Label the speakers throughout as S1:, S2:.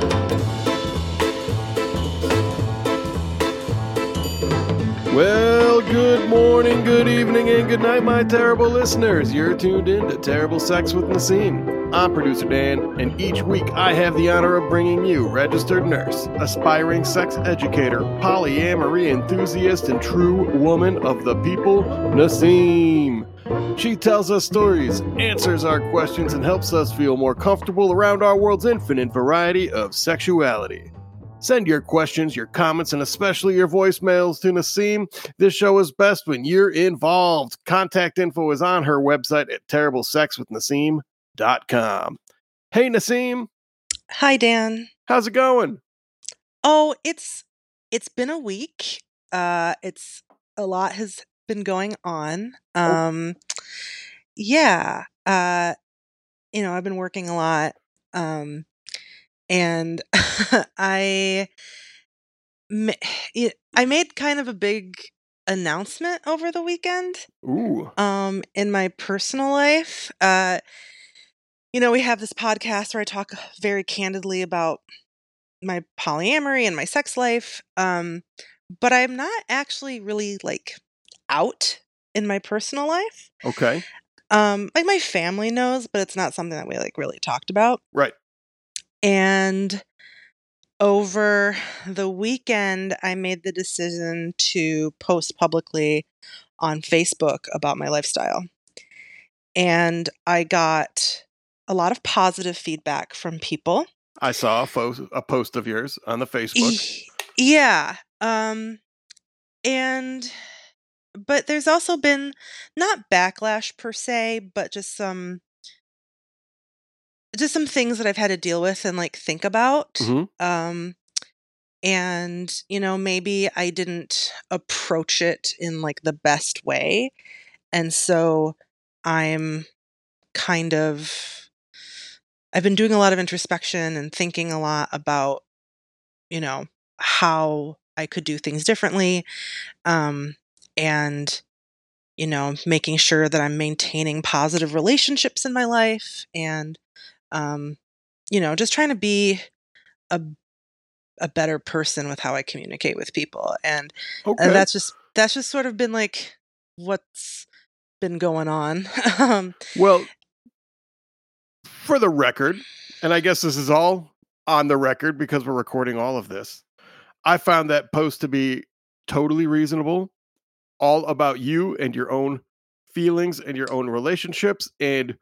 S1: Well, morning, good evening, and good night, my terrible listeners. You're tuned in to Terrible Sex with Naseem. I'm producer Dan, and each week I have the honor of bringing you registered nurse, aspiring sex educator, polyamory enthusiast, and true woman of the people, Naseem. She tells us stories, answers our questions, and helps us feel more comfortable around our world's infinite variety of sexuality. Send your questions, your comments, and especially your voicemails to Naseem. This show is best when you're involved. Contact info is on her website at terriblesexwithnaseem.com. Hey, Naseem,
S2: Hi, Dan.
S1: how's it going?
S2: Oh, it's it's been a week. Uh, it's a lot has been going on. Um, yeah. Uh, you know, I've been working a lot. Um, and I I made kind of a big announcement over the weekend.
S1: Ooh,
S2: um in my personal life uh you know we have this podcast where i talk very candidly about my polyamory and my sex life um but i'm not actually really like out in my personal life
S1: okay.
S2: um like my family knows but it's not something that we like really talked about
S1: Right.
S2: And over the weekend, I made the decision to post publicly on Facebook about my lifestyle. And I got a lot of positive feedback from people.
S1: I saw a, fo- a post of yours on the Facebook.
S2: Yeah. Um and but there's also been not backlash per se, but just some just some things that I've had to deal with and like think about.
S1: Mhm.
S2: Um and you know, maybe I didn't approach it in like the best way. And so I'm kind of I've been doing a lot of introspection and thinking a lot about you know how I could do things differently um and you know making sure that I'm maintaining positive relationships in my life and um you know just trying to be a a better person with how I communicate with people and
S1: Okay.
S2: and that's just that's just sort of been like what's been going on um
S1: Well, for the record, and I guess this is all on the record because we're recording all of this, I found that post to be totally reasonable, all about you and your own feelings and your own relationships, and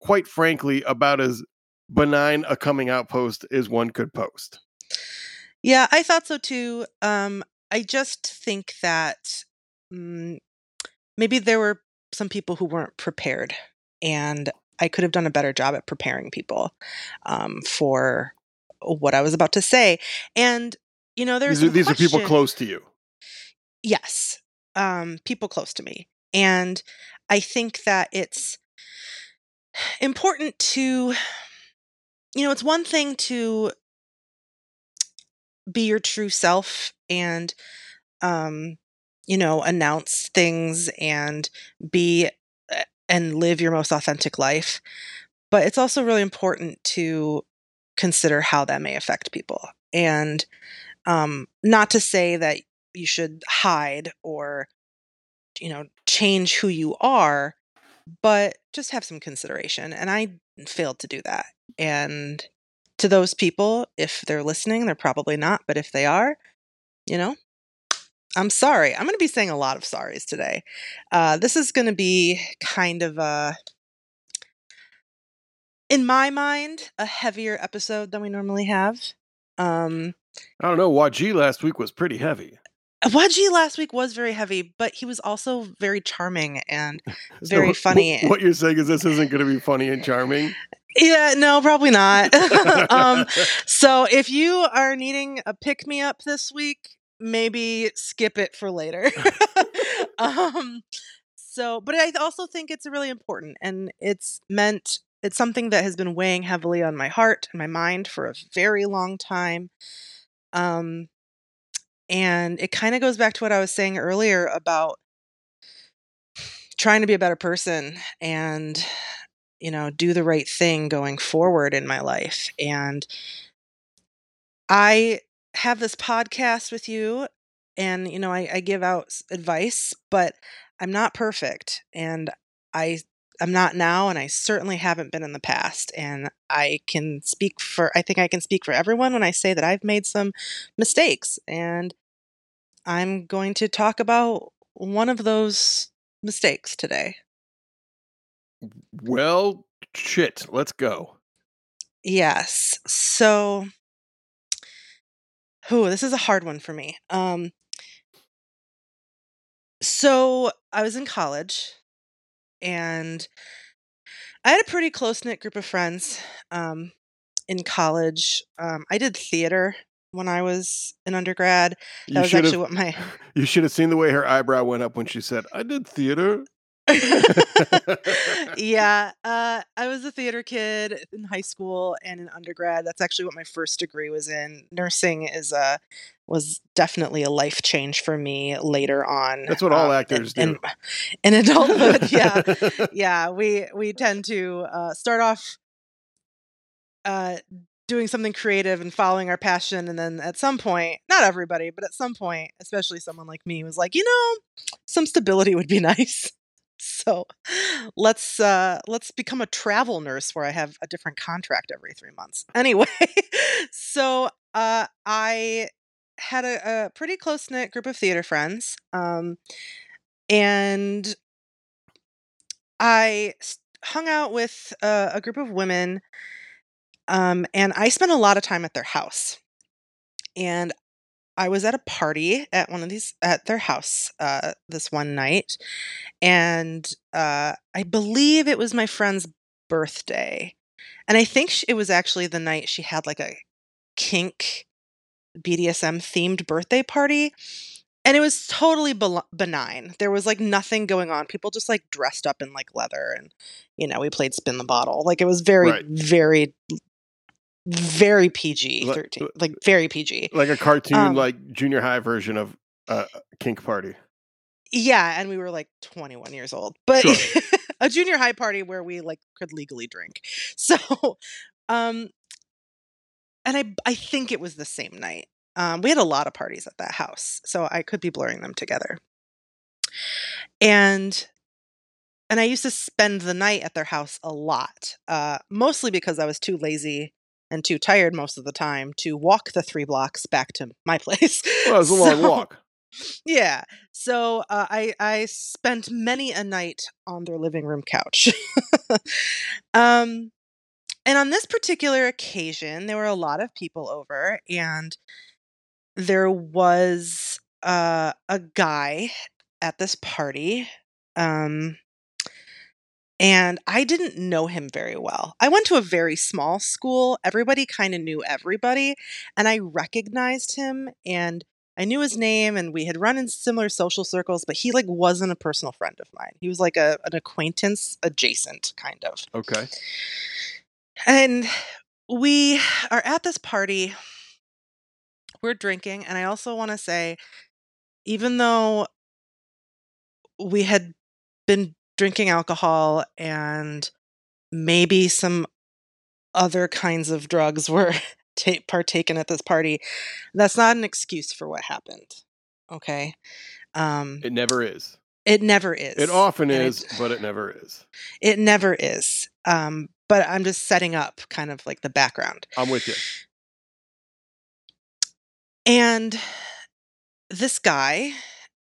S1: quite frankly, about as benign a coming out post as one could post.
S2: Yeah, I thought so too. Um, I just think that mm, maybe there were some people who weren't prepared, and I could have done a better job at preparing people um, for what I was about to say. And you know, there's
S1: These, are, these are people close to you.
S2: Yes, um, people close to me, and I think that it's important to, you know, it's one thing to be your true self and um you know announce things and be uh, and live your most authentic life but it's also really important to consider how that may affect people and um not to say that you should hide or you know change who you are but just have some consideration and i failed to do that and to those people, if they're listening, they're probably not, but if they are, you know, I'm sorry. I'm going to be saying a lot of sorries today. Uh, this is going to be kind of a, in my mind, a heavier episode than we normally have. Um,
S1: I don't know. YG last week was pretty heavy.
S2: YG last week was very heavy, but he was also very charming and very
S1: wh-
S2: funny.
S1: What you're saying is this isn't going to be funny and charming.
S2: Yeah, no, probably not. um, so if you are needing a pick me up this week, maybe skip it for later. um, so, but I also think it's really important and it's meant, it's something that has been weighing heavily on my heart and my mind for a very long time. Um, and it kind of goes back to what I was saying earlier about trying to be a better person and you know do the right thing going forward in my life and I have this podcast with you, and you know, I, I give out advice, but I'm not perfect, and I I'm not now, and I certainly haven't been in the past. And I can speak for I think I can speak for everyone when I say that I've made some mistakes, and I'm going to talk about one of those mistakes today.
S1: Well, shit. Let's go.
S2: Yes. So, who this is a hard one for me. Um, so I was in college, and I had a pretty close knit group of friends. Um, in college, um, I did theater when I was an undergrad. That
S1: You
S2: was actually
S1: have.
S2: what my
S1: You should have seen the way her eyebrow went up when she said, "I did theater."
S2: yeah, uh, I was a theater kid in high school and in undergrad. That's actually what my first degree was in. Nursing is a was definitely a life change for me later on.
S1: That's what all
S2: um,
S1: actors
S2: in,
S1: do.
S2: in, in adulthood. yeah, yeah. We we tend to uh, start off uh, doing something creative and following our passion, and then at some point, not everybody, but at some point, especially someone like me, was like, you know, some stability would be nice. So let's uh let's become a travel nurse where I have a different contract every three months. Anyway, so uh I had a, a pretty close knit group of theater friends. Um and I hung out with uh, a group of women um and I spent a lot of time at their house. And I was at a party at one of these at their house uh this one night and uh, I believe it was my friend's birthday, and I think sh- it was actually the night she had like a kink BDSM themed birthday party, and it was totally benign. There was like nothing going on. People just like dressed up in like leather, and you know we played spin the bottle. Like it was very,
S1: Right.
S2: very, very PG
S1: Like-
S2: thirteen, like very PG.
S1: like a cartoon,
S2: Um,
S1: like junior high version of uh, Kink Party.
S2: Yeah, and we were like 21 years old. But
S1: Sure.
S2: a junior high party where we like could legally drink. So um and I I think it was the same night. Um we had a lot of parties at that house. So I could be blurring them together. And and I used to spend the night at their house a lot. Uh mostly because I was too lazy and too tired most of the time to walk the 3 blocks back to my place.
S1: Well, it was a long walk.
S2: yeah. So uh, I I spent many a night on their living room couch. um, and on this particular occasion, there were a lot of people over, and there was uh, a guy at this party. Um, and I didn't know him very well. I went to a very small school. Everybody kind of knew everybody, and I recognized him and I knew his name and we had run in similar social circles, but he like wasn't a personal friend of mine. He was like a an acquaintance adjacent kind of.
S1: Okay.
S2: And we are at this party. We're drinking, and I also want to say even though we had been drinking alcohol and maybe some other kinds of drugs were ta- partaken at this party, that's not an excuse for what happened. Okay. Um,
S1: It never is.
S2: it never is.
S1: It often
S2: And
S1: is,
S2: It,
S1: but it never is.
S2: it never is. Um, but I'm just setting up kind of like the background.
S1: I'm with you.
S2: And this guy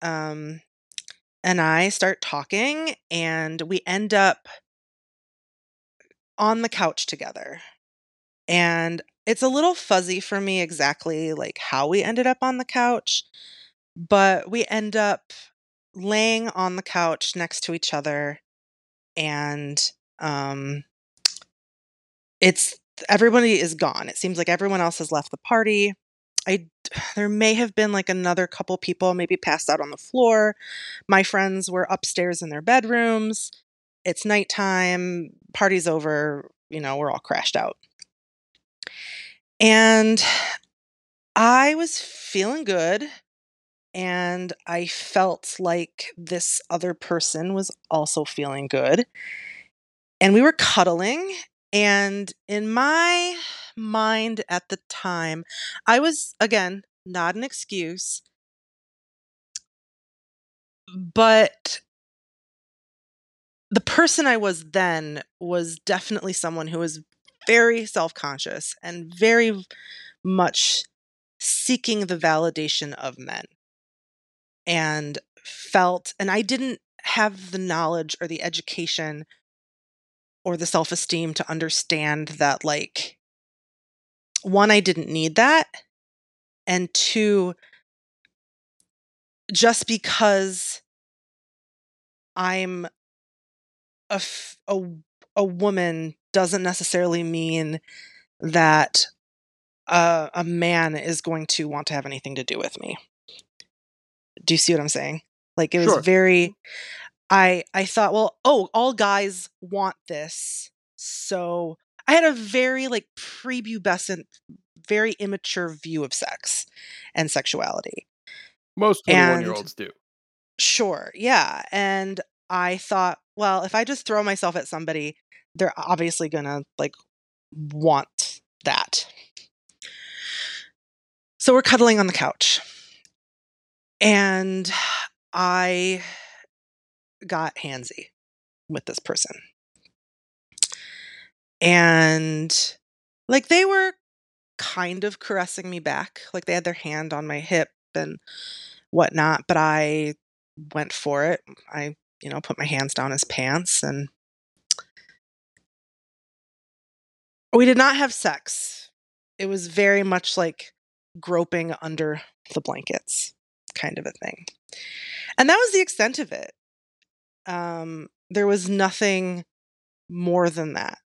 S2: um, and I start talking, and we end up on the couch together. And it's a little fuzzy for me exactly like how we ended up on the couch, but we end up laying on the couch next to each other and um it's everybody is gone. It seems like everyone else has left the party. I there may have been like another couple people maybe passed out on the floor. My friends were upstairs in their bedrooms. It's nighttime, party's over, you know, we're all crashed out. And I was feeling good and I felt like this other person was also feeling good. And we were cuddling and in my mind at the time. I was, again, not an excuse, but the person I was then was definitely someone who was very self conscious and very much seeking the validation of men and felt, and I didn't have the knowledge or the education or the self esteem to understand that, like, one, I didn't need that. And two, just because I'm a, f- a, a woman doesn't necessarily mean that uh, a man is going to want to have anything to do with me. Do you see what I'm saying? Like it was
S1: Sure.
S2: very I I thought, well, oh, all guys want this. So I had a very like prepubescent, very immature view of sex and sexuality.
S1: Most 21
S2: And-
S1: year olds do.
S2: Sure, yeah. And I thought, well, if I just throw myself at somebody, they're obviously gonna like want that. So we're cuddling on the couch. And I got handsy with this person. And like they were kind of caressing me back. Like they had their hand on my hip and whatnot, but I went for it. I, you know, put my hands down his pants and we did not have sex. It was very much like groping under the blankets kind of a thing. And that was the extent of it. Um, there was nothing more than that.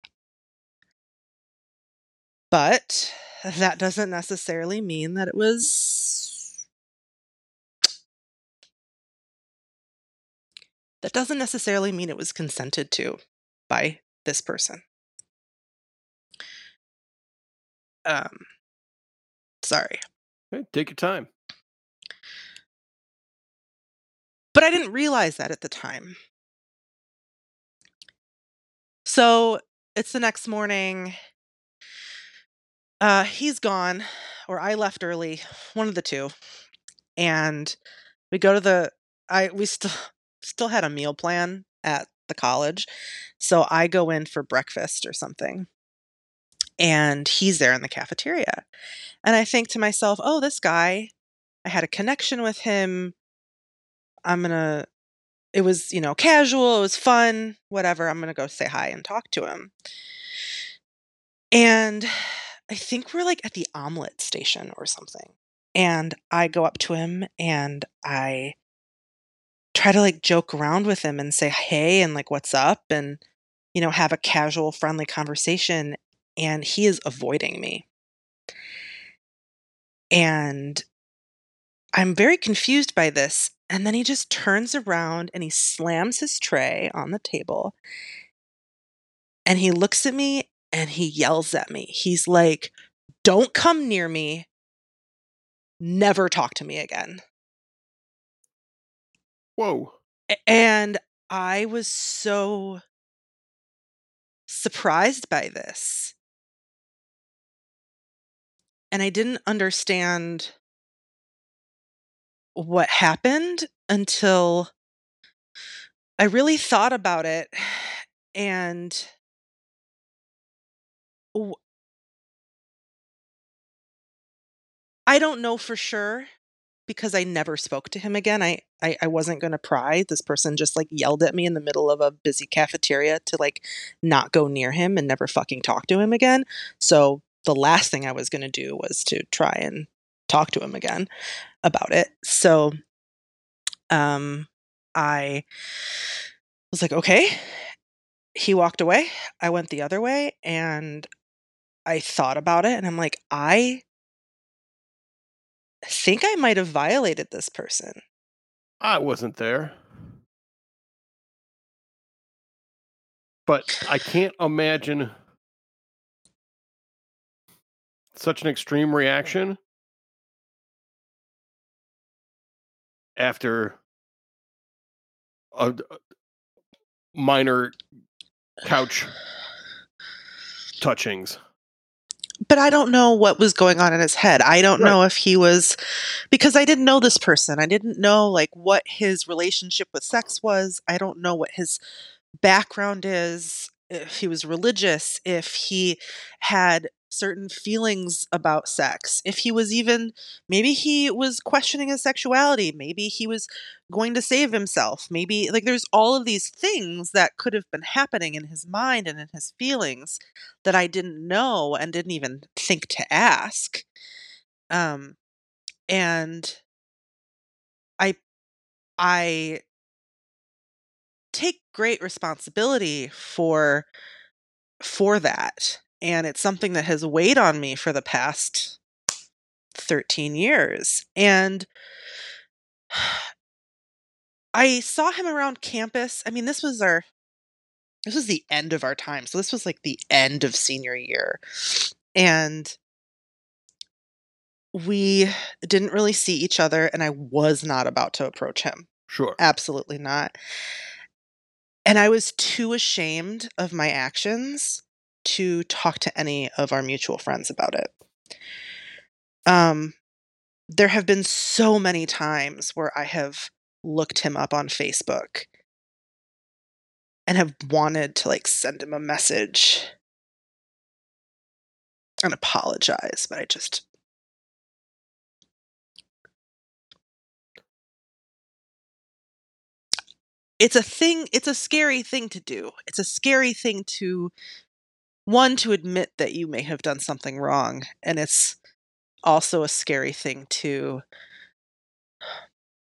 S2: But that doesn't necessarily mean that it was. That doesn't necessarily mean it was consented to by this person. Um, sorry.
S1: Okay, take your time.
S2: But I didn't realize that at the time. So it's the next morning. Uh, he's gone, or I left early, one of the two. And we go to the I we still still had a meal plan at the college. So I go in for breakfast or something. And he's there in the cafeteria. And I think to myself, oh, this guy, I had a connection with him. I'm to, it was, you know, casual, it was fun, whatever. I'm to go say hi and talk to him. And I think we're like at the omelet station or something. And I go up to him and I try to like joke around with him and say, hey, and like, what's up? And, you know, have a casual, friendly conversation. And he is avoiding me. And I'm very confused by this. And then he just turns around and he slams his tray on the table. And he looks at me and he yells at me. He's like, Don't come near me. Never talk to me again.
S1: Whoa.
S2: And I was so surprised by this. And I didn't understand what happened until I really thought about it. And I don't know for sure because I never spoke to him again. I, I, I wasn't going to pry. This person just like yelled at me in the middle of a busy cafeteria to like not go near him and never fucking talk to him again. So the last thing I was going to do was to try and talk to him again about it. So um I was like, okay. He walked away. I went the other way and I thought about it and I'm like, I think I might have violated this person.
S1: I wasn't there. But I can't imagine such an extreme reaction after a minor couch touchings.
S2: But I don't know what was going on in his head. I don't
S1: Right.
S2: know if he was because I didn't know this person. I didn't know like what his relationship with sex was. I don't know what his background is, if he was religious, if he had certain feelings about sex, if he was even maybe he was questioning his sexuality, maybe he was going to save himself, maybe like there's all of these things that could have been happening in his mind and in his feelings that I didn't know and didn't even think to ask. Um and I I take great responsibility for for that and it's something that has weighed on me for the past 13 years and I saw him around campus. I mean, this was our this was the end of our time. So this was like the end of senior year. And we didn't really see each other and I was not about to approach him.
S1: Sure.
S2: Absolutely not. And I was too ashamed of my actions to talk to any of our mutual friends about it. Um, there have been so many times where I have looked him up on Facebook and have wanted to like send him a message and apologize, but I just it's a thing it's a scary thing to do it's a scary thing to one to admit that you may have done something wrong and it's also a scary thing to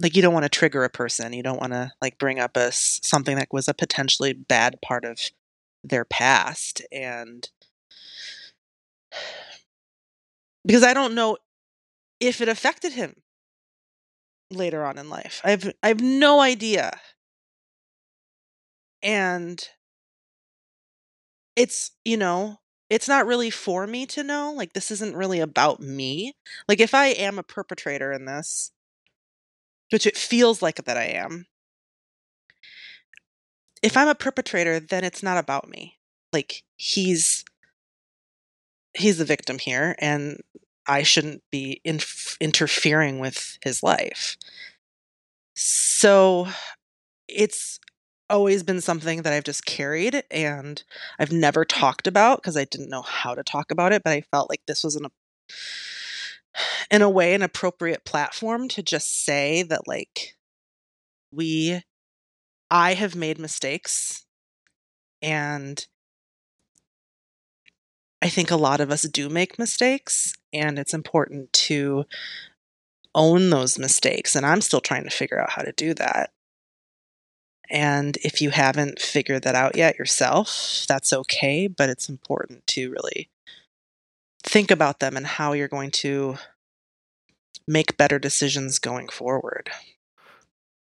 S2: like you don't want to trigger a person you don't want to like bring up a something that was a potentially bad part of their past and because i don't know if it affected him later on in life. I've i have no idea. And it's you know it's not really for me to know like this isn't really about me. Like if i am a perpetrator in this which it feels like that i am if i'm a perpetrator then it's not about me. Like he's he's the victim here and i shouldn't be inf- interfering with his life. So it's always been something that I've just carried and I've never talked about because I didn't know how to talk about it, but I felt like this was an in a way an appropriate platform to just say that like we I have made mistakes and I think a lot of us do make mistakes and it's important to own those mistakes and I'm still trying to figure out how to do that. And if you haven't figured that out yet yourself, that's okay, but it's important to really think about them and how you're going to make better decisions going forward.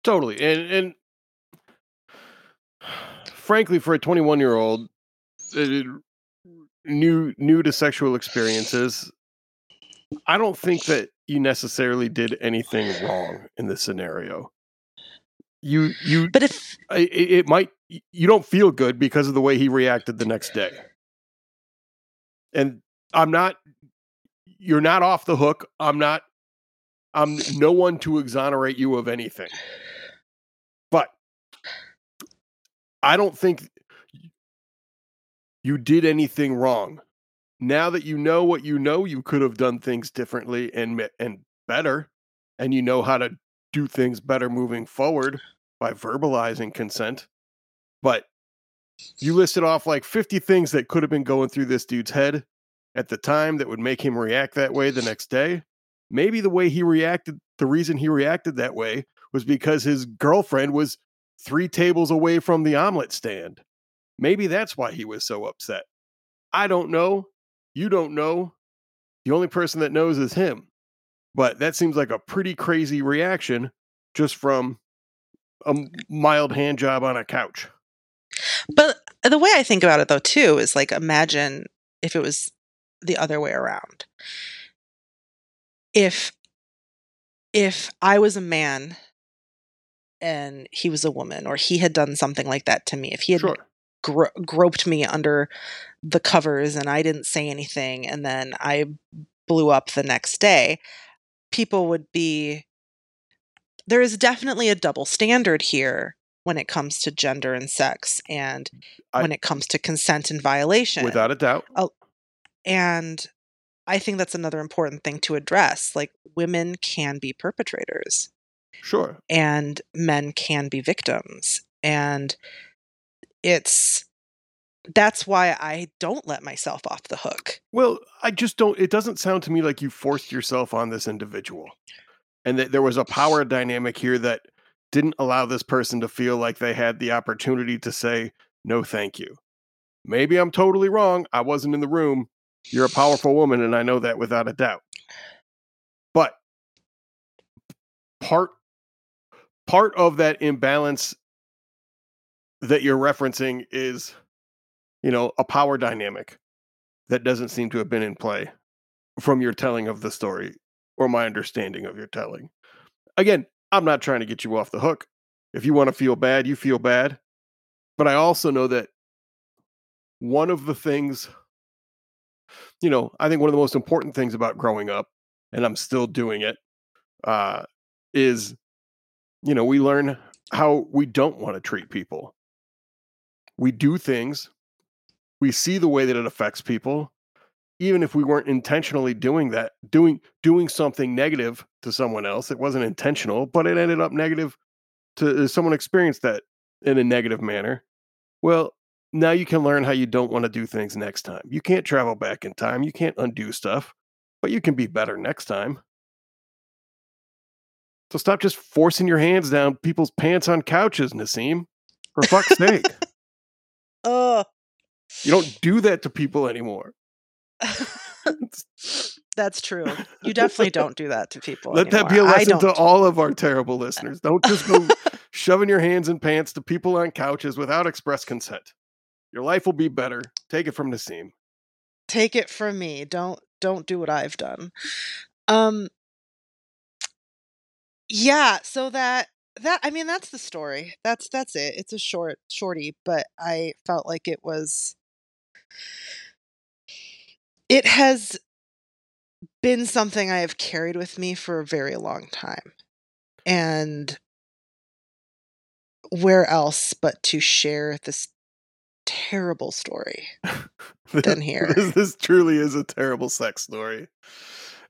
S1: Totally. And and frankly, for a 21 year old, uh, new new to sexual experiences, I don't think that you necessarily did anything wrong in this scenario. You you
S2: But if
S1: it, it might you don't feel good because of the way he reacted the next day. And i'm not you're not off the hook. I'm not i'm no one to exonerate you of anything. But i don't think you did anything wrong. Now that you know what you know you could have done things differently and and better and you know how to do things better moving forward by verbalizing consent but you listed off like 50 things that could have been going through this dude's head at the time that would make him react that way the next day. Maybe the way he reacted, the reason he reacted that way was because his girlfriend was three tables away from the omelet stand. Maybe that's why he was so upset. I don't know. You don't know. The only person that knows is him. But that seems like a pretty crazy reaction just from a mild hand job on a couch.
S2: but the way I think about it though too is like imagine if it was the other way around. If if I was a man and he was a woman or he had done something like that to me, if he had
S1: Sure.
S2: gro- groped me under the covers and I didn't say anything and then I blew up the next day, people would be there is definitely a double standard here when it comes to gender and sex and
S1: I-
S2: when it comes to consent and violation.
S1: Without a doubt.
S2: Oh, and I think that's another important thing to address. Like women can be perpetrators
S1: Sure.
S2: and men can be victims. And it's that's why I don't let myself off the hook.
S1: Well, I just don't. It doesn't sound to me like you forced yourself on this individual, and that there was a power dynamic here that didn't allow this person to feel like they had the opportunity to say no, thank you. Maybe I'm totally wrong. I wasn't in the room. You're a powerful woman, and I know that without a doubt. But part part of that imbalance that you're referencing is, you know, a power dynamic that doesn't seem to have been in play from your telling of the story or my understanding of your telling. Again, I'm not trying to get you off the hook. If you want to feel bad, you feel bad. But I also know that one of the things, you know, I think one of the most important things about growing up, and I'm still doing it, uh, is, you know, we learn how we don't want to treat people. We do things, we see the way that it affects people, even if we weren't intentionally doing that, doing doing something negative to someone else. It wasn't intentional, but it ended up negative to uh, someone experienced that in a negative manner. Well, now you can learn how you don't want to do things next time. You can't travel back in time. You can't undo stuff, but you can be better next time. So stop just forcing your hands down people's pants on couches, Naseem. For fuck's sake.
S2: Oh,
S1: You don't do that to people anymore.
S2: that's true. You definitely don't do that to people.
S1: Let that be a lesson to all of our terrible listeners. Don't just go shoving your hands in pants to people on couches without express consent. Your life will be better. Take it from Naseem.
S2: Take it from me. Don't don't do what I've done. Um. Yeah. So that that I mean that's the story. That's that's it. It's a short shorty, but I felt like it was. It has been something I have carried with me for a very long time. And where else but to share this terrible story than here.
S1: this, this truly is a terrible sex story.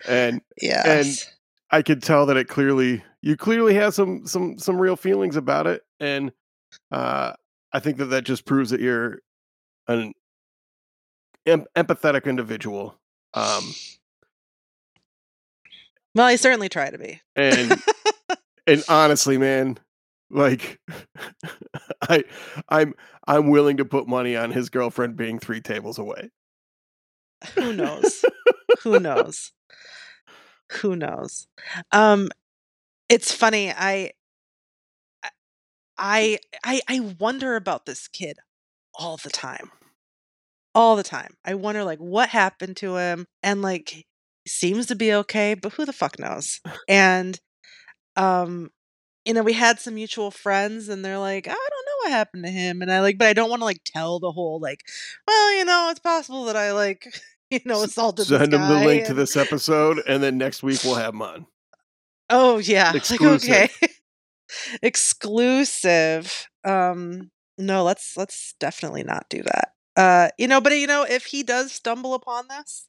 S1: And
S2: Yes.
S1: I could tell that it clearly you clearly have some some some real feelings about it and uh I think that that just proves that you're an em- empathetic individual. Um
S2: well, I certainly try to be.
S1: and and honestly man like i i'm i'm willing to put money on his girlfriend being three tables away
S2: Who knows? Who knows? Who knows? Um it's funny. I I I I wonder about this kid all the time. All the time. I wonder like what happened to him and like seems to be okay, but who the fuck knows? And um you know, we had some mutual friends and they're like, I don't know what happened to him. And I like, but I don't want to like tell the whole like, well, you know, it's possible that I like, you know, assaulted
S1: send him the link to this episode and then next week we'll have him on
S2: Oh yeah. Like
S1: Exclusive.
S2: okay. Exclusive. Um no, let's let's definitely not do that. Uh you know, but you know, if he does stumble upon this,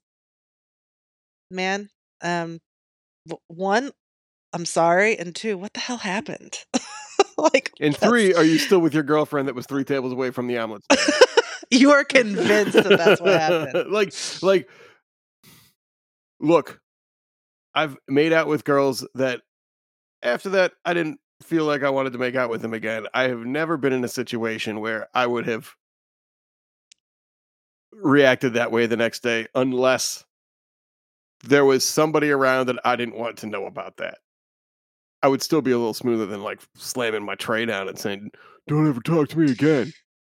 S2: man, um one, I'm sorry, and two, what the hell happened? like
S1: and three are you still with your girlfriend that was three tables away from the omelet
S2: you are convinced that that's what happened.
S1: like like look i've made out with girls that after that i didn't feel like i wanted to make out with them again i have never been in a situation where i would have reacted that way the next day unless there was somebody around that i didn't want to know about that i would still be a little smoother than like slamming my tray down and saying don't ever talk to me again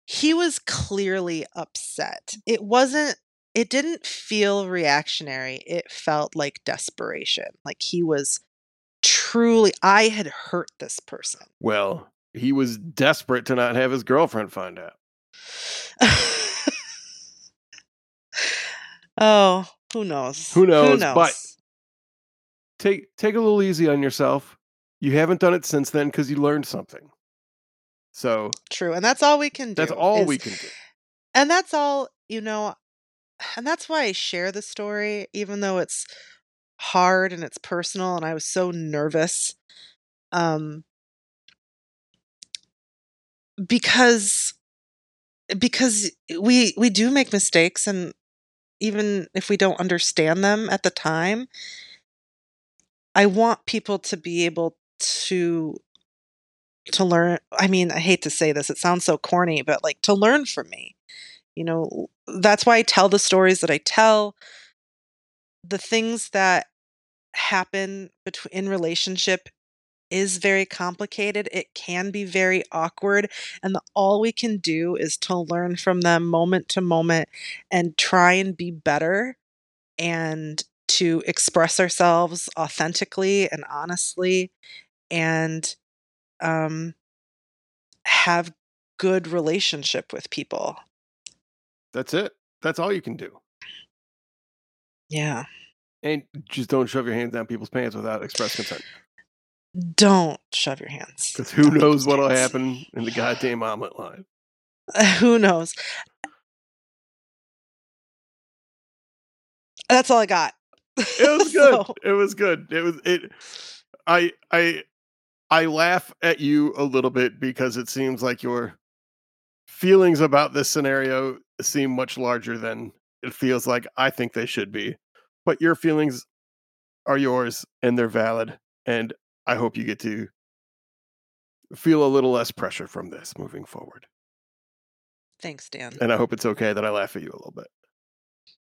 S2: he was clearly upset. It wasn't it didn't feel reactionary. It felt like desperation. Like he was truly I had hurt this person.
S1: well he was desperate to not have his girlfriend find out
S2: Oh, who knows?
S1: Who knows, who but- Take take a little easy on yourself. You haven't done it since then because you learned something. So
S2: True, and that's all we can do.
S1: that's all
S2: is-
S1: we can do.
S2: and that's all you know. And that's why I share the story, even though it's hard and it's personal, and I was so nervous. Um, because because we we do make mistakes and even if we don't understand them at the time i want people to be able to to learn i mean i hate to say this it sounds so corny but like to learn from me you know that's why i tell the stories that i tell. The things that happen between in relationship is very complicated it can be very awkward and the, all we can do is to learn from them moment to moment and try and be better and to express ourselves authentically and honestly and um have good relationship with people
S1: That's it. That's all you can do.
S2: yeah
S1: And just don't shove your hands down people's pants without express consent.
S2: Don't shove your hands
S1: Because who
S2: down
S1: knows what'll
S2: pants.
S1: happen in the goddamn omelet line.
S2: who knows that's all i got
S1: It was good.
S2: So-
S1: It was good. It was it I I I laugh at you a little bit because it seems like your feelings about this scenario seem much larger than it feels like I think they should be. But your feelings are yours and they're valid and I hope you get to feel a little less pressure from this moving forward.
S2: thanks dan
S1: And I hope it's okay that I laugh at you a little bit.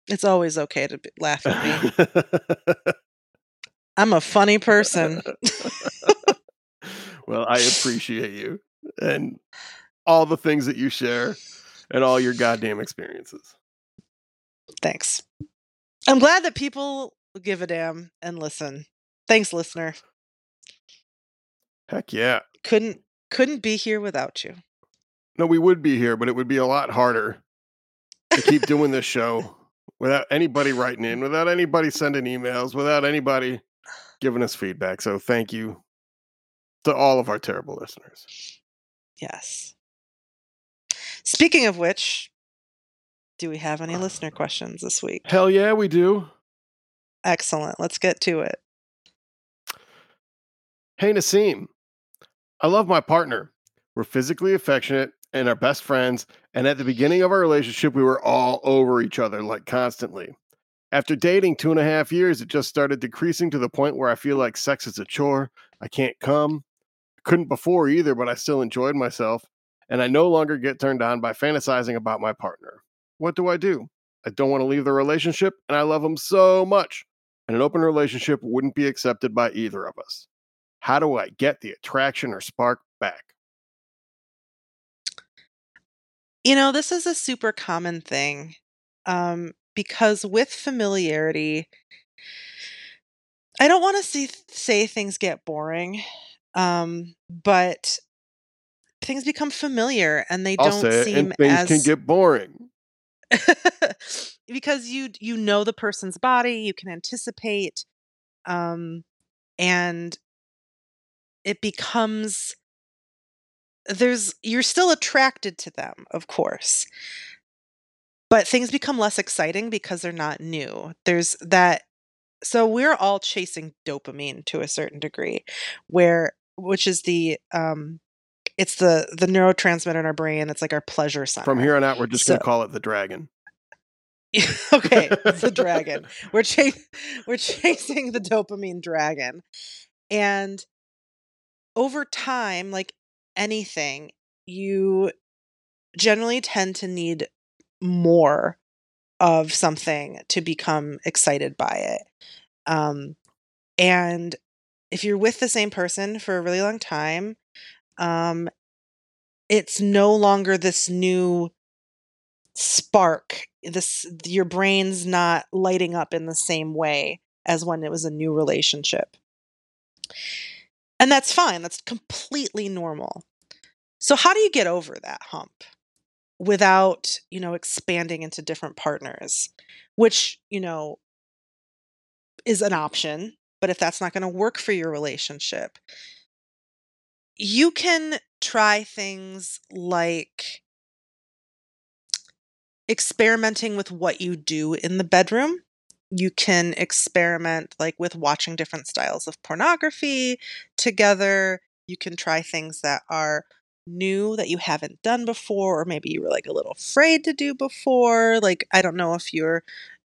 S2: it's always okay to laugh at me i'm a funny person
S1: well, I appreciate you and all the things that you share and all your goddamn experiences.
S2: Thanks. I'm glad that people give a damn and listen. Thanks, listener.
S1: Heck yeah.
S2: Couldn't couldn't be here without you.
S1: No, we would be here, but it would be a lot harder to keep doing this show without anybody writing in, without anybody sending emails, without anybody giving us feedback. So thank you to all of our terrible listeners.
S2: Yes. Speaking of which, do we have any ah. listener questions this week?
S1: Hell yeah, we do.
S2: Excellent. Let's get to it.
S1: Hey, Naseem. I love my partner. We're physically affectionate and are best friends. And at the beginning of our relationship, we were all over each other, like constantly. After dating two and a half years, it just started decreasing to the point where I feel like sex is a chore. I can't come. Couldn't before either, but I still enjoyed myself. And I no longer get turned on by fantasizing about my partner. What do I do? I don't want to leave the relationship, and I love him so much. And an open relationship wouldn't be accepted by either of us. How do I get the attraction or spark back?
S2: You know, this is a super common thing um, because with familiarity, I don't want to see say things get boring, um, but things become familiar and they
S1: I'll
S2: don't
S1: it,
S2: seem
S1: and things
S2: as
S1: can get boring.
S2: because you you know the person's body, you can anticipate, um, and it becomes there's you're still attracted to them, of course, but things become less exciting because they're not new. There's that. So we're all chasing dopamine to a certain degree, where which is the um, it's the the neurotransmitter in our brain. It's like our pleasure center.
S1: From here on out, we're just going to call it the dragon.
S2: okay, it's the dragon. We're chasing we're chasing the dopamine dragon. And over time, like anything, you generally tend to need more of something to become excited by it. Um and if you're with the same person for a really long time, um it's no longer this new spark this your brain's not lighting up in the same way as when it was a new relationship and that's fine that's completely normal so how do you get over that hump without you know expanding into different partners which, you know, is an option. But if that's not going to work for your relationship, you can try things like experimenting with what you do in the bedroom. You can experiment like with watching different styles of pornography together. You can try things that are new that you haven't done before, or maybe you were like a little afraid to do before. Like, I don't know if you're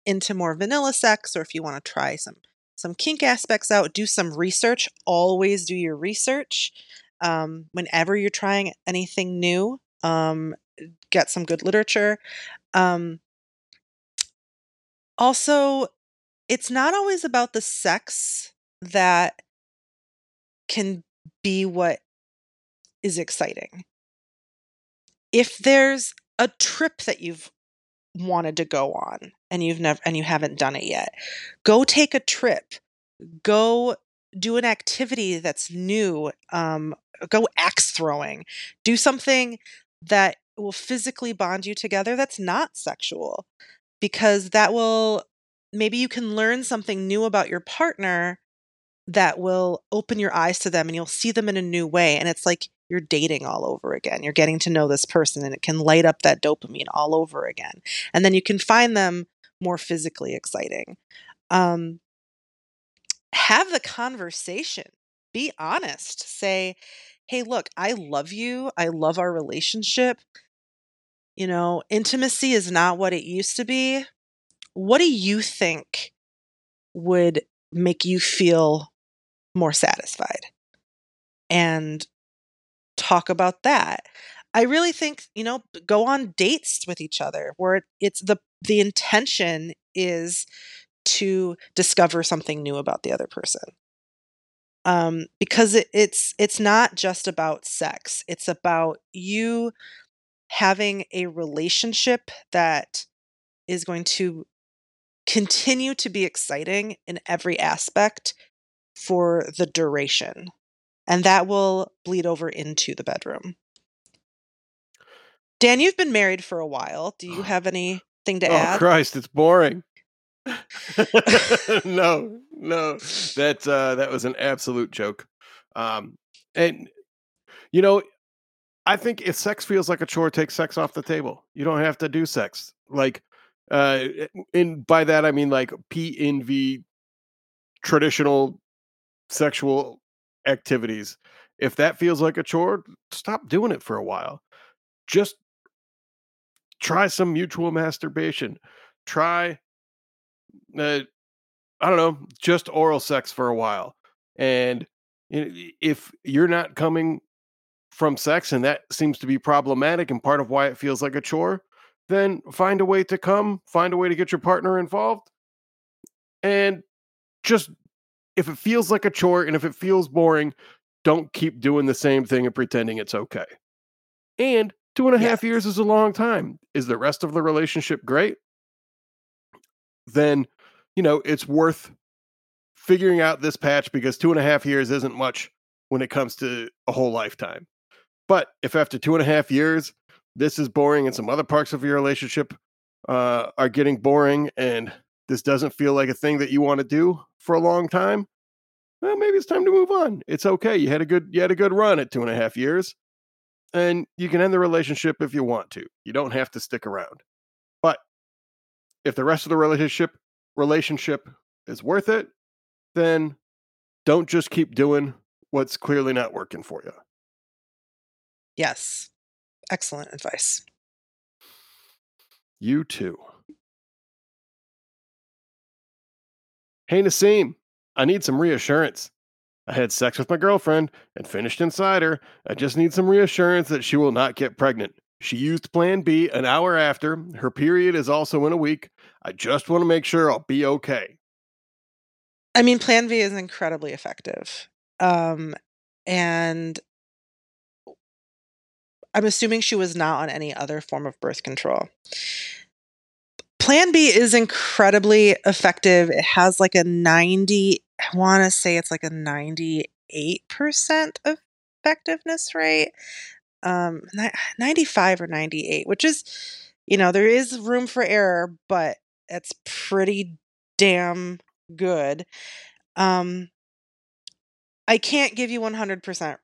S2: into more vanilla sex or if you want to try some some kink aspects out do some research always do your research um, whenever you're trying anything new um, get some good literature um, also it's not always about the sex that can be what is exciting. If there's a trip that you've wanted to go on and you've never and you haven't done it yet go take a trip. Go do an activity that's new um, go axe throwing. Do something that will physically bond you together that's not sexual because that will maybe you can learn something new about your partner that will open your eyes to them and you'll see them in a new way and it's like you're dating all over again. You're getting to know this person and it can light up that dopamine all over again. And then you can find them more physically exciting. Um, have the conversation. Be honest. Say, hey, look, I love you. I love our relationship. You know, intimacy is not what it used to be. What do you think would make you feel more satisfied? And talk about that. I really think, you know, go on dates with each other where it's the the intention is to discover something new about the other person. Um, because it, it's it's not just about sex. It's about you having a relationship that is going to continue to be exciting in every aspect for the duration and that will bleed over into the bedroom. Dan, you've been married for a while. Do you have anything to
S1: oh,
S2: add?
S1: Christ, it's boring. no, no, that uh, that was an absolute joke. Um, and you know, I think if sex feels like a chore, take sex off the table. You don't have to do sex. Like, uh, and by that I mean like PNV traditional sexual activities. If that feels like a chore, stop doing it for a while. Just try some mutual masturbation. Try, uh, I don't know, just oral sex for a while. And if you're not coming from sex and that seems to be problematic and part of why it feels like a chore, then find a way to come, find a way to get your partner involved, and just if it feels like a chore and if it feels boring, don't keep doing the same thing and pretending it's okay. And two and a half years is a long time. Is the rest of the relationship great? Then, you know, it's worth figuring out this patch because two and a half years isn't much when it comes to a whole lifetime. But if after two and a half years, this is boring and some other parts of your relationship uh, are getting boring and this doesn't feel like a thing that you want to do for a long time, well, maybe it's time to move on. It's okay. You had a good you had a good run at two and a half years, and you can end the relationship if you want to. You don't have to stick around. But if the rest of the relationship relationship is worth it, then don't just keep doing what's clearly not working for you.
S2: Yes. Excellent advice.
S1: You too. Hey, Naseem, I need some reassurance. I had sex with my girlfriend and finished inside her. I just need some reassurance that she will not get pregnant. She used Plan B an hour after. Her period is also in a week. I just want to make sure I'll be okay.
S2: I mean, Plan B is incredibly effective. Um, and I'm assuming she was not on any other form of birth control. Plan B is incredibly effective. It has like a 90, I want to say it's like a 98% effectiveness rate. Um 95 or 98, which is you know, there is room for error, but It's pretty damn good. Um, I can't give you 100%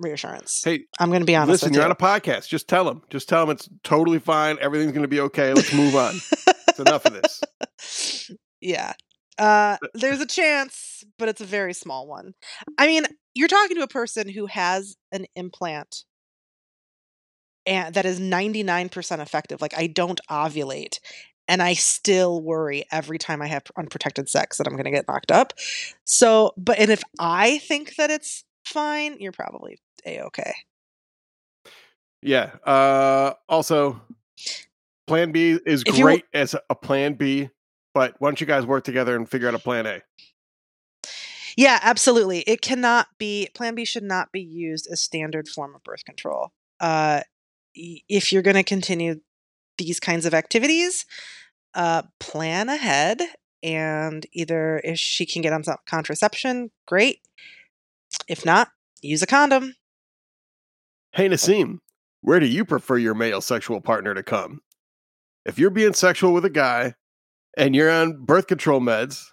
S2: reassurance.
S1: Hey,
S2: I'm going to be honest
S1: listen, you're
S2: you.
S1: on a podcast. Just tell them. Just tell them it's totally fine. Everything's going to be okay. Let's move on. it's enough of this.
S2: yeah. Uh, there's a chance, but it's a very small one. I mean, you're talking to a person who has an implant and that is 99% effective. Like I don't ovulate and I still worry every time I have unprotected sex that I'm going to get knocked up. So, but and if I think that it's fine, you're probably a okay.
S1: Yeah. Uh, also, Plan B is
S2: If you-
S1: great as a Plan B, but why don't you guys work together and figure out a Plan A?
S2: Yeah, absolutely. It cannot be Plan B should not be used as standard form of birth control. Uh, if you're going to continue these kinds of activities, uh, plan ahead and either if she can get on some contraception, great. If not, use a condom.
S1: Hey, Naseem, where do you prefer your male sexual partner to come? If you're being sexual with a guy and you're on birth control meds,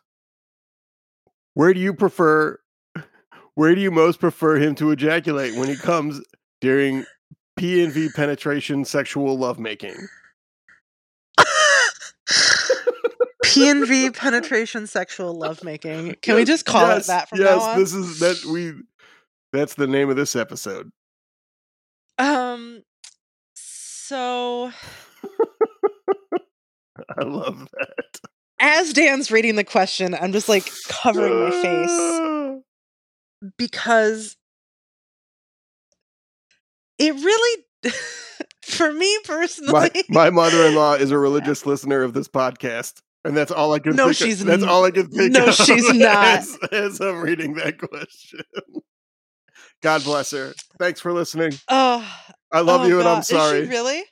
S1: where do you prefer, where do you most prefer him to ejaculate when he comes during P and V penetration sexual lovemaking?
S2: PNV penetration sexual lovemaking. Can we just call
S1: yes,
S2: it that from
S1: yes,
S2: now on?
S1: this is that we. That's the name of this episode.
S2: Um so
S1: I love that.
S2: as Dan's reading the question, I'm just like covering my face because it really for me personally
S1: my my mother-in-law is a religious listener of this podcast and that's all i can
S2: No, she's
S1: of. that's
S2: n-
S1: all i can think
S2: no,
S1: of
S2: she's not.
S1: as, as i'm reading that question god bless her thanks for listening
S2: oh,
S1: i love
S2: oh
S1: you and i'm
S2: God. Is she
S1: sorry
S2: really?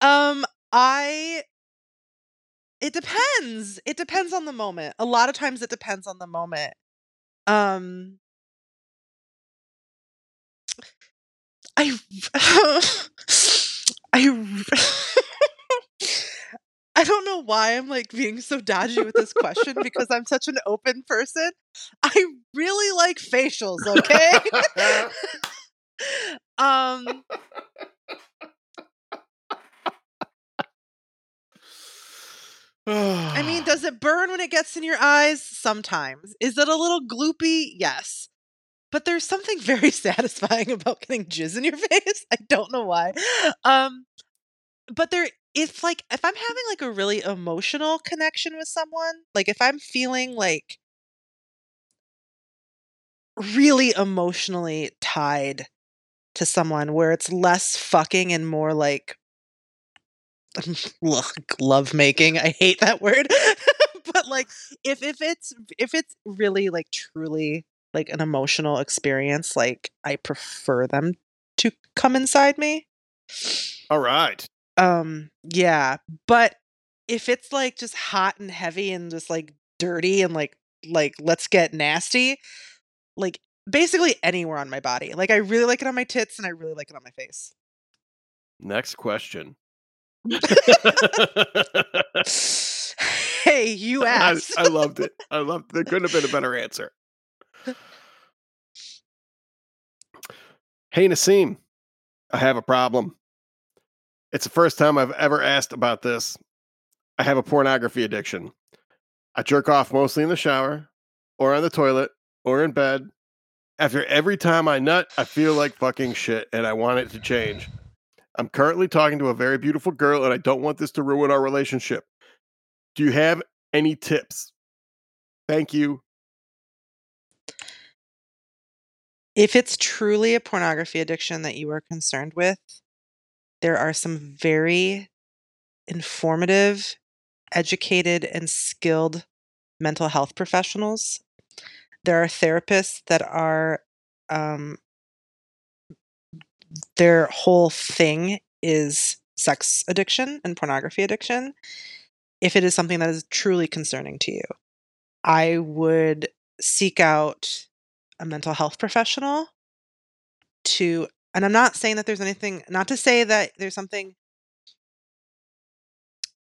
S2: Um I it depends. It depends on the moment. A lot of times it depends on the moment. Um I I I don't know why I'm like being so dodgy with this question because I'm such an open person. I really like facials, okay? um I mean, does it burn when it gets in your eyes? Sometimes. Is it a little gloopy? Yes. But there's something very satisfying about getting jizz in your face. I don't know why. Um but there it's like if I'm having like a really emotional connection with someone, like if I'm feeling like really emotionally tied to someone where it's less fucking and more like love making. I hate that word. but like if if it's if it's really like truly like an emotional experience, like I prefer them to come inside me.
S1: all right
S2: Um yeah, but if it's like just hot and heavy and just like dirty and like like let's get nasty, like basically anywhere on my body. Like I really like it on my tits and I really like it on my face.
S1: next question
S2: hey, you asked.
S1: I loved it i loved there couldn't have been a better answer hey Naseem, i have a problem it's the first time i've ever asked about this. I have a pornography addiction. I jerk off mostly in the shower or on the toilet or in bed. After every time i nut i feel like fucking shit and i want it to change. I'm currently talking to a very beautiful girl and i don't want this to ruin our relationship. Do you have any tips? Thank you.
S2: If it's truly a pornography addiction that you are concerned with, there are some very informative, educated, and skilled mental health professionals. There are therapists that are, um, their whole thing is sex addiction and pornography addiction. If it is something that is truly concerning to you, I would seek out a mental health professional to and I'm not saying that there's anything not to say that there's something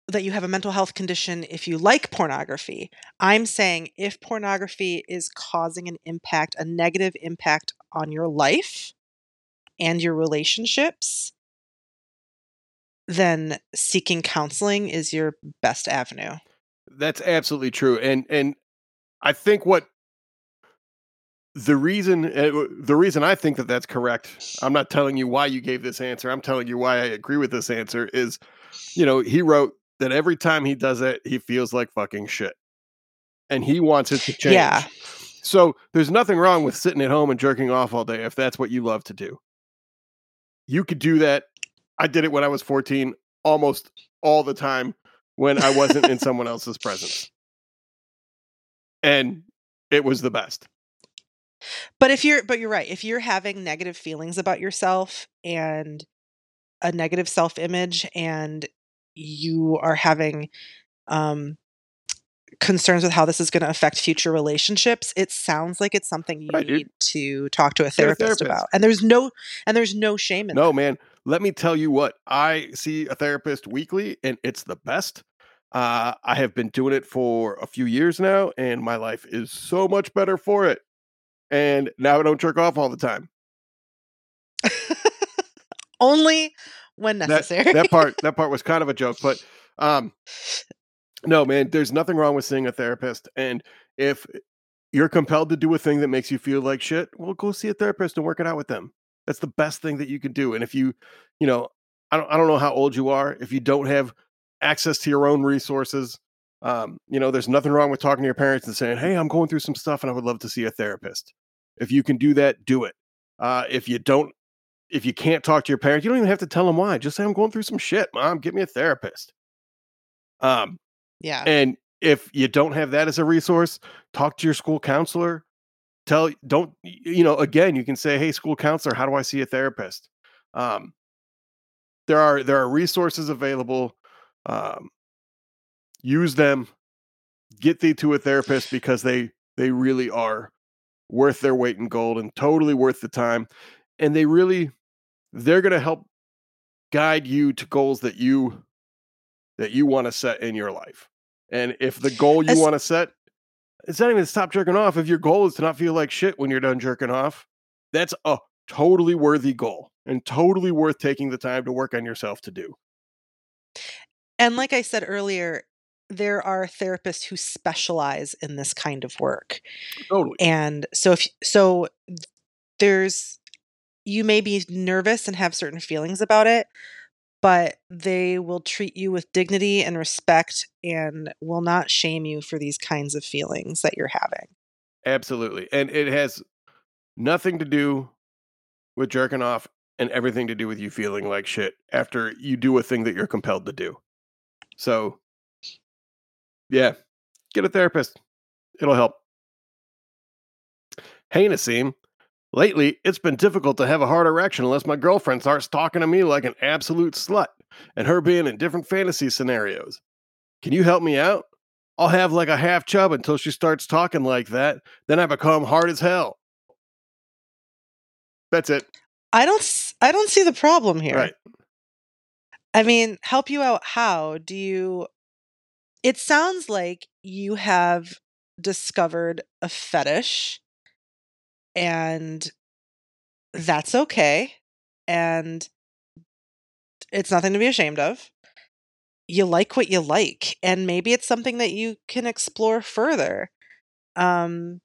S2: that you have a mental health condition if you like pornography. I'm saying if pornography is causing an impact, a negative impact on your life and your relationships, then seeking counseling is your best avenue.
S1: That's absolutely true. And and I think what the reason uh, the reason I think that that's correct. I'm not telling you why you gave this answer. I'm telling you why I agree with this answer is you know, he wrote that every time he does it, he feels like fucking shit. And he wants it to change.
S2: Yeah.
S1: So there's nothing wrong with sitting at home and jerking off all day if that's what you love to do. You could do that. I did it when I was 14 almost all the time when I wasn't in someone else's presence. And it was the best.
S2: But if you're but you're right. If you're having negative feelings about yourself and a negative self-image and you are having um concerns with how this is going to affect future relationships, it sounds like it's something you
S1: Right, dude.
S2: need to talk to a
S1: Get a
S2: therapist,
S1: therapist.
S2: about. And there's no and there's no shame in
S1: No,
S2: that.
S1: man. Let me tell you what. I see a therapist weekly and it's the best. Uh, I have been doing it for a few years now and my life is so much better for it. And now I don't jerk off all the time.
S2: Only when
S1: That-
S2: necessary.
S1: that part that part was kind of a joke, but um no, man, there's nothing wrong with seeing a therapist and if you're compelled to do a thing that makes you feel like shit, well go see a therapist and work it out with them. That's the best thing that you can do. And if you, you know, I don't I don't know how old you are, if you don't have access to your own resources, um, you know, there's nothing wrong with talking to your parents and saying, "Hey, I'm going through some stuff and I would love to see a therapist." If you can do that, do it. Uh, if you don't if you can't talk to your parents, you don't even have to tell them why. Just say I'm going through some shit, mom. Get me a therapist. Um,
S2: yeah.
S1: and if you don't have that as a resource, talk to your school counselor. Tell don't you know again, you can say, "Hey, school counselor, how do I see a therapist?" Um, there are there are resources available. Um, use them. Get thee to a therapist because they they really are worth their weight in gold and totally worth the time. And they really they're going to help guide you to goals that you that you want to set in your life. And if the goal you
S2: As-
S1: want to set it's not even to stop jerking off. If your goal is to not feel like shit when you're done jerking off, that's a totally worthy goal and totally worth taking the time to work on yourself to do.
S2: And like I said earlier, there are therapists who specialize in this kind of work.
S1: Totally.
S2: And so if so there's you may be nervous and have certain feelings about it, but they will treat you with dignity and respect and will not shame you for these kinds of feelings that you're having.
S1: Absolutely. And it has nothing to do with jerking off and everything to do with you feeling like shit after you do a thing that you're compelled to do. So, yeah, get a therapist. It'll help. Hey, Naseem. Lately, it's been difficult to have a hard erection unless my girlfriend starts talking to me like an absolute slut and her being in different fantasy scenarios. Can you help me out? I'll have like a half chub until she starts talking like that. Then I become hard as hell. That's it.
S2: I don't I don't see the problem here.
S1: Right.
S2: I mean, help you out how? Do you It sounds like you have discovered a fetish and that's okay and it's nothing to be ashamed of. You like what you like and maybe it's something that you can explore further. Um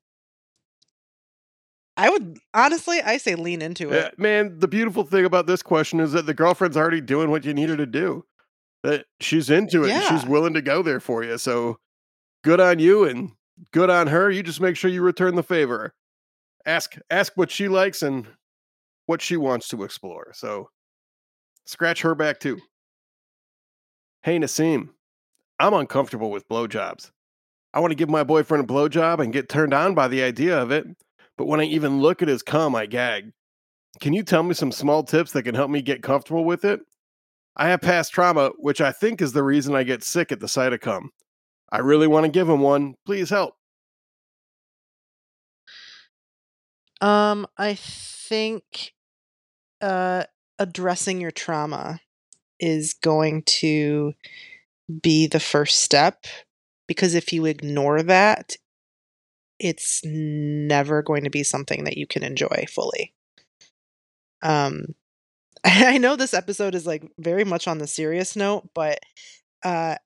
S2: I would honestly, I say lean into it.
S1: man, the beautiful thing about this question is that the girlfriend's already doing what you need her to do. That she's into it and she's willing to go there for you. So good on you and good on her. You just make sure you return the favor. Ask ask what she likes and what she wants to explore. So scratch her back too. Hey Naseem, I'm uncomfortable with blowjobs. I want to give my boyfriend a blowjob and get turned on by the idea of it, but when I even look at his cum, I gag. Can you tell me some small tips that can help me get comfortable with it? I have past trauma, which I think is the reason I get sick at the cum. I really want to give him one. Please help.
S2: Um, I think uh, addressing your trauma is going to be the first step because if you ignore that, it's never going to be something that you can enjoy fully. Um, I know this episode is like very much on the serious note, but uh,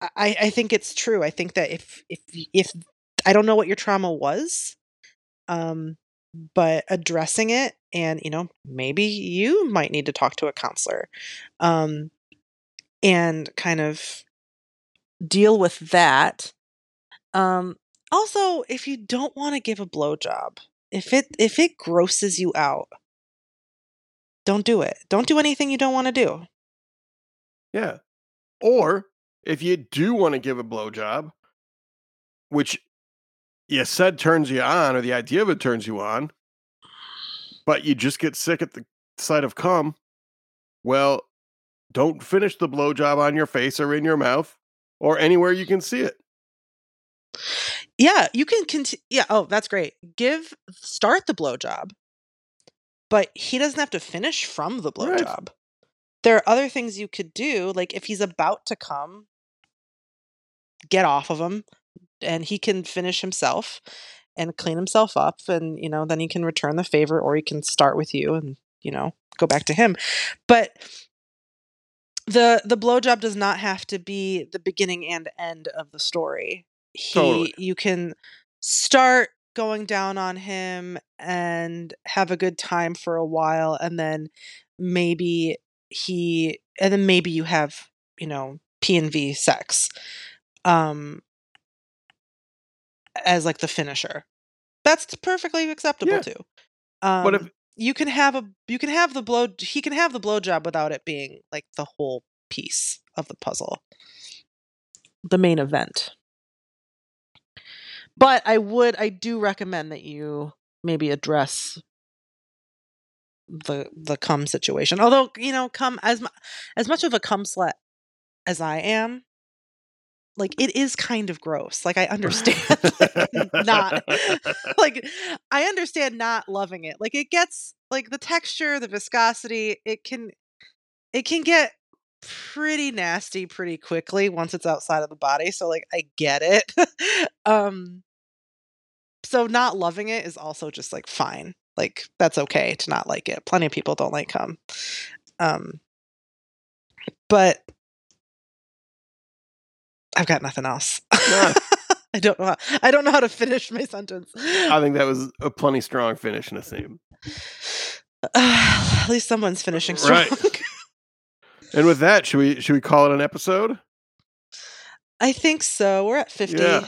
S2: I, I think it's true. I think that if if if I don't know what your trauma was, um, but addressing it and you know maybe you might need to talk to a counselor, um, and kind of deal with that. Um, also, if you don't want to give a blowjob, if it if it grosses you out, don't do it. Don't do anything you don't want to do.
S1: Yeah. Or if you do want to give a blowjob, which you said turns you on, or the idea of it turns you on, but you just get sick at the sight of cum, well, don't finish the blowjob on your face or in your mouth or anywhere you can see it.
S2: Yeah, you can continue. Yeah, oh, that's great. Give start the blowjob, but he doesn't have to finish from the
S1: Right.
S2: blowjob. There are other things you could do, like if he's about to come, get off of him, and he can finish himself and clean himself up, and you know, then he can return the favor, or he can start with you and you know go back to him. But the the blowjob does not have to be the beginning and end of the story. He
S1: Totally.
S2: you can start going down on him and have a good time for a while and then maybe he and then maybe you have, you know, P and V sex. Um as like the finisher. That's perfectly acceptable
S1: Yeah.
S2: too. Um
S1: But if
S2: you can have a you can have the blow he can have the blowjob without it being like the whole piece of the puzzle. The main event. But I would I do recommend that you maybe address the the cum situation. Although, you know, cum as as much of a cum slut as I am, like it is kind of gross. Like I understand like, not like I understand not loving it. Like it gets like the texture, the viscosity, it can it can get pretty nasty pretty quickly once it's outside of the body. So like I get it. um so not loving it is also just like fine. Like that's okay to not like it. Plenty of people don't like him. Um but I've got nothing else. I don't know. How, I don't know how to finish my sentence.
S1: I think that was a plenty strong finish, Naseem.
S2: at least someone's finishing strong.
S1: Right. And with that, should we should we call it an episode?
S2: I think so. We're at 50.
S1: Yeah.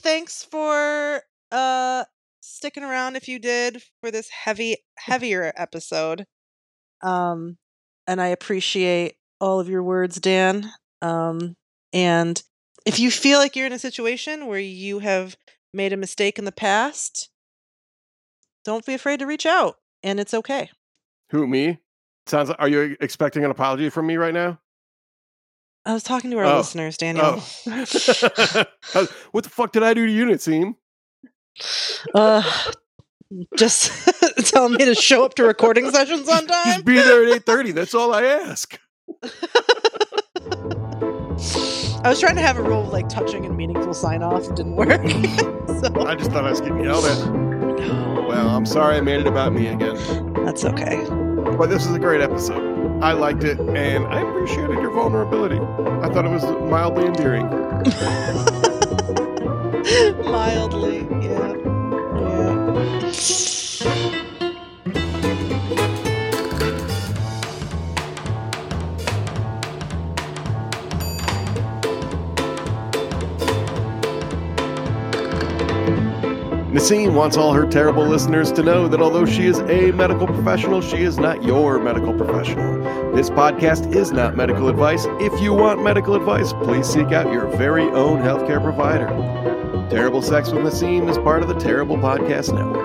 S2: Thanks for uh sticking around if you did for this heavy heavier episode. Um and I appreciate all of your words, Dan. Um and if you feel like you're in a situation where you have made a mistake in the past, don't be afraid to reach out and it's okay.
S1: Who me? Sounds. Like, are you expecting an apology from me right now?
S2: I was talking to our
S1: Oh.
S2: listeners, Daniel.
S1: Oh. what the fuck did I do to you, Naseem?
S2: Uh, just telling me to show up to recording sessions on time.
S1: Just be there at eight thirty. That's all I ask.
S2: I was trying to have a real like touching and meaningful sign off. It didn't work. so
S1: I just thought I was getting yelled at.
S2: no,
S1: Well, I'm sorry I made it about me again.
S2: that's okay.
S1: But this is a great episode. I liked it, and I appreciated your vulnerability. I thought it was mildly endearing.
S2: Mildly,
S1: Naseem wants all her terrible listeners to know that although she is a medical professional, she is not your medical professional. This podcast is not medical advice. If you want medical advice, please seek out your very own healthcare provider. Terrible Sex with Naseem is part of the Terrible Podcast Network.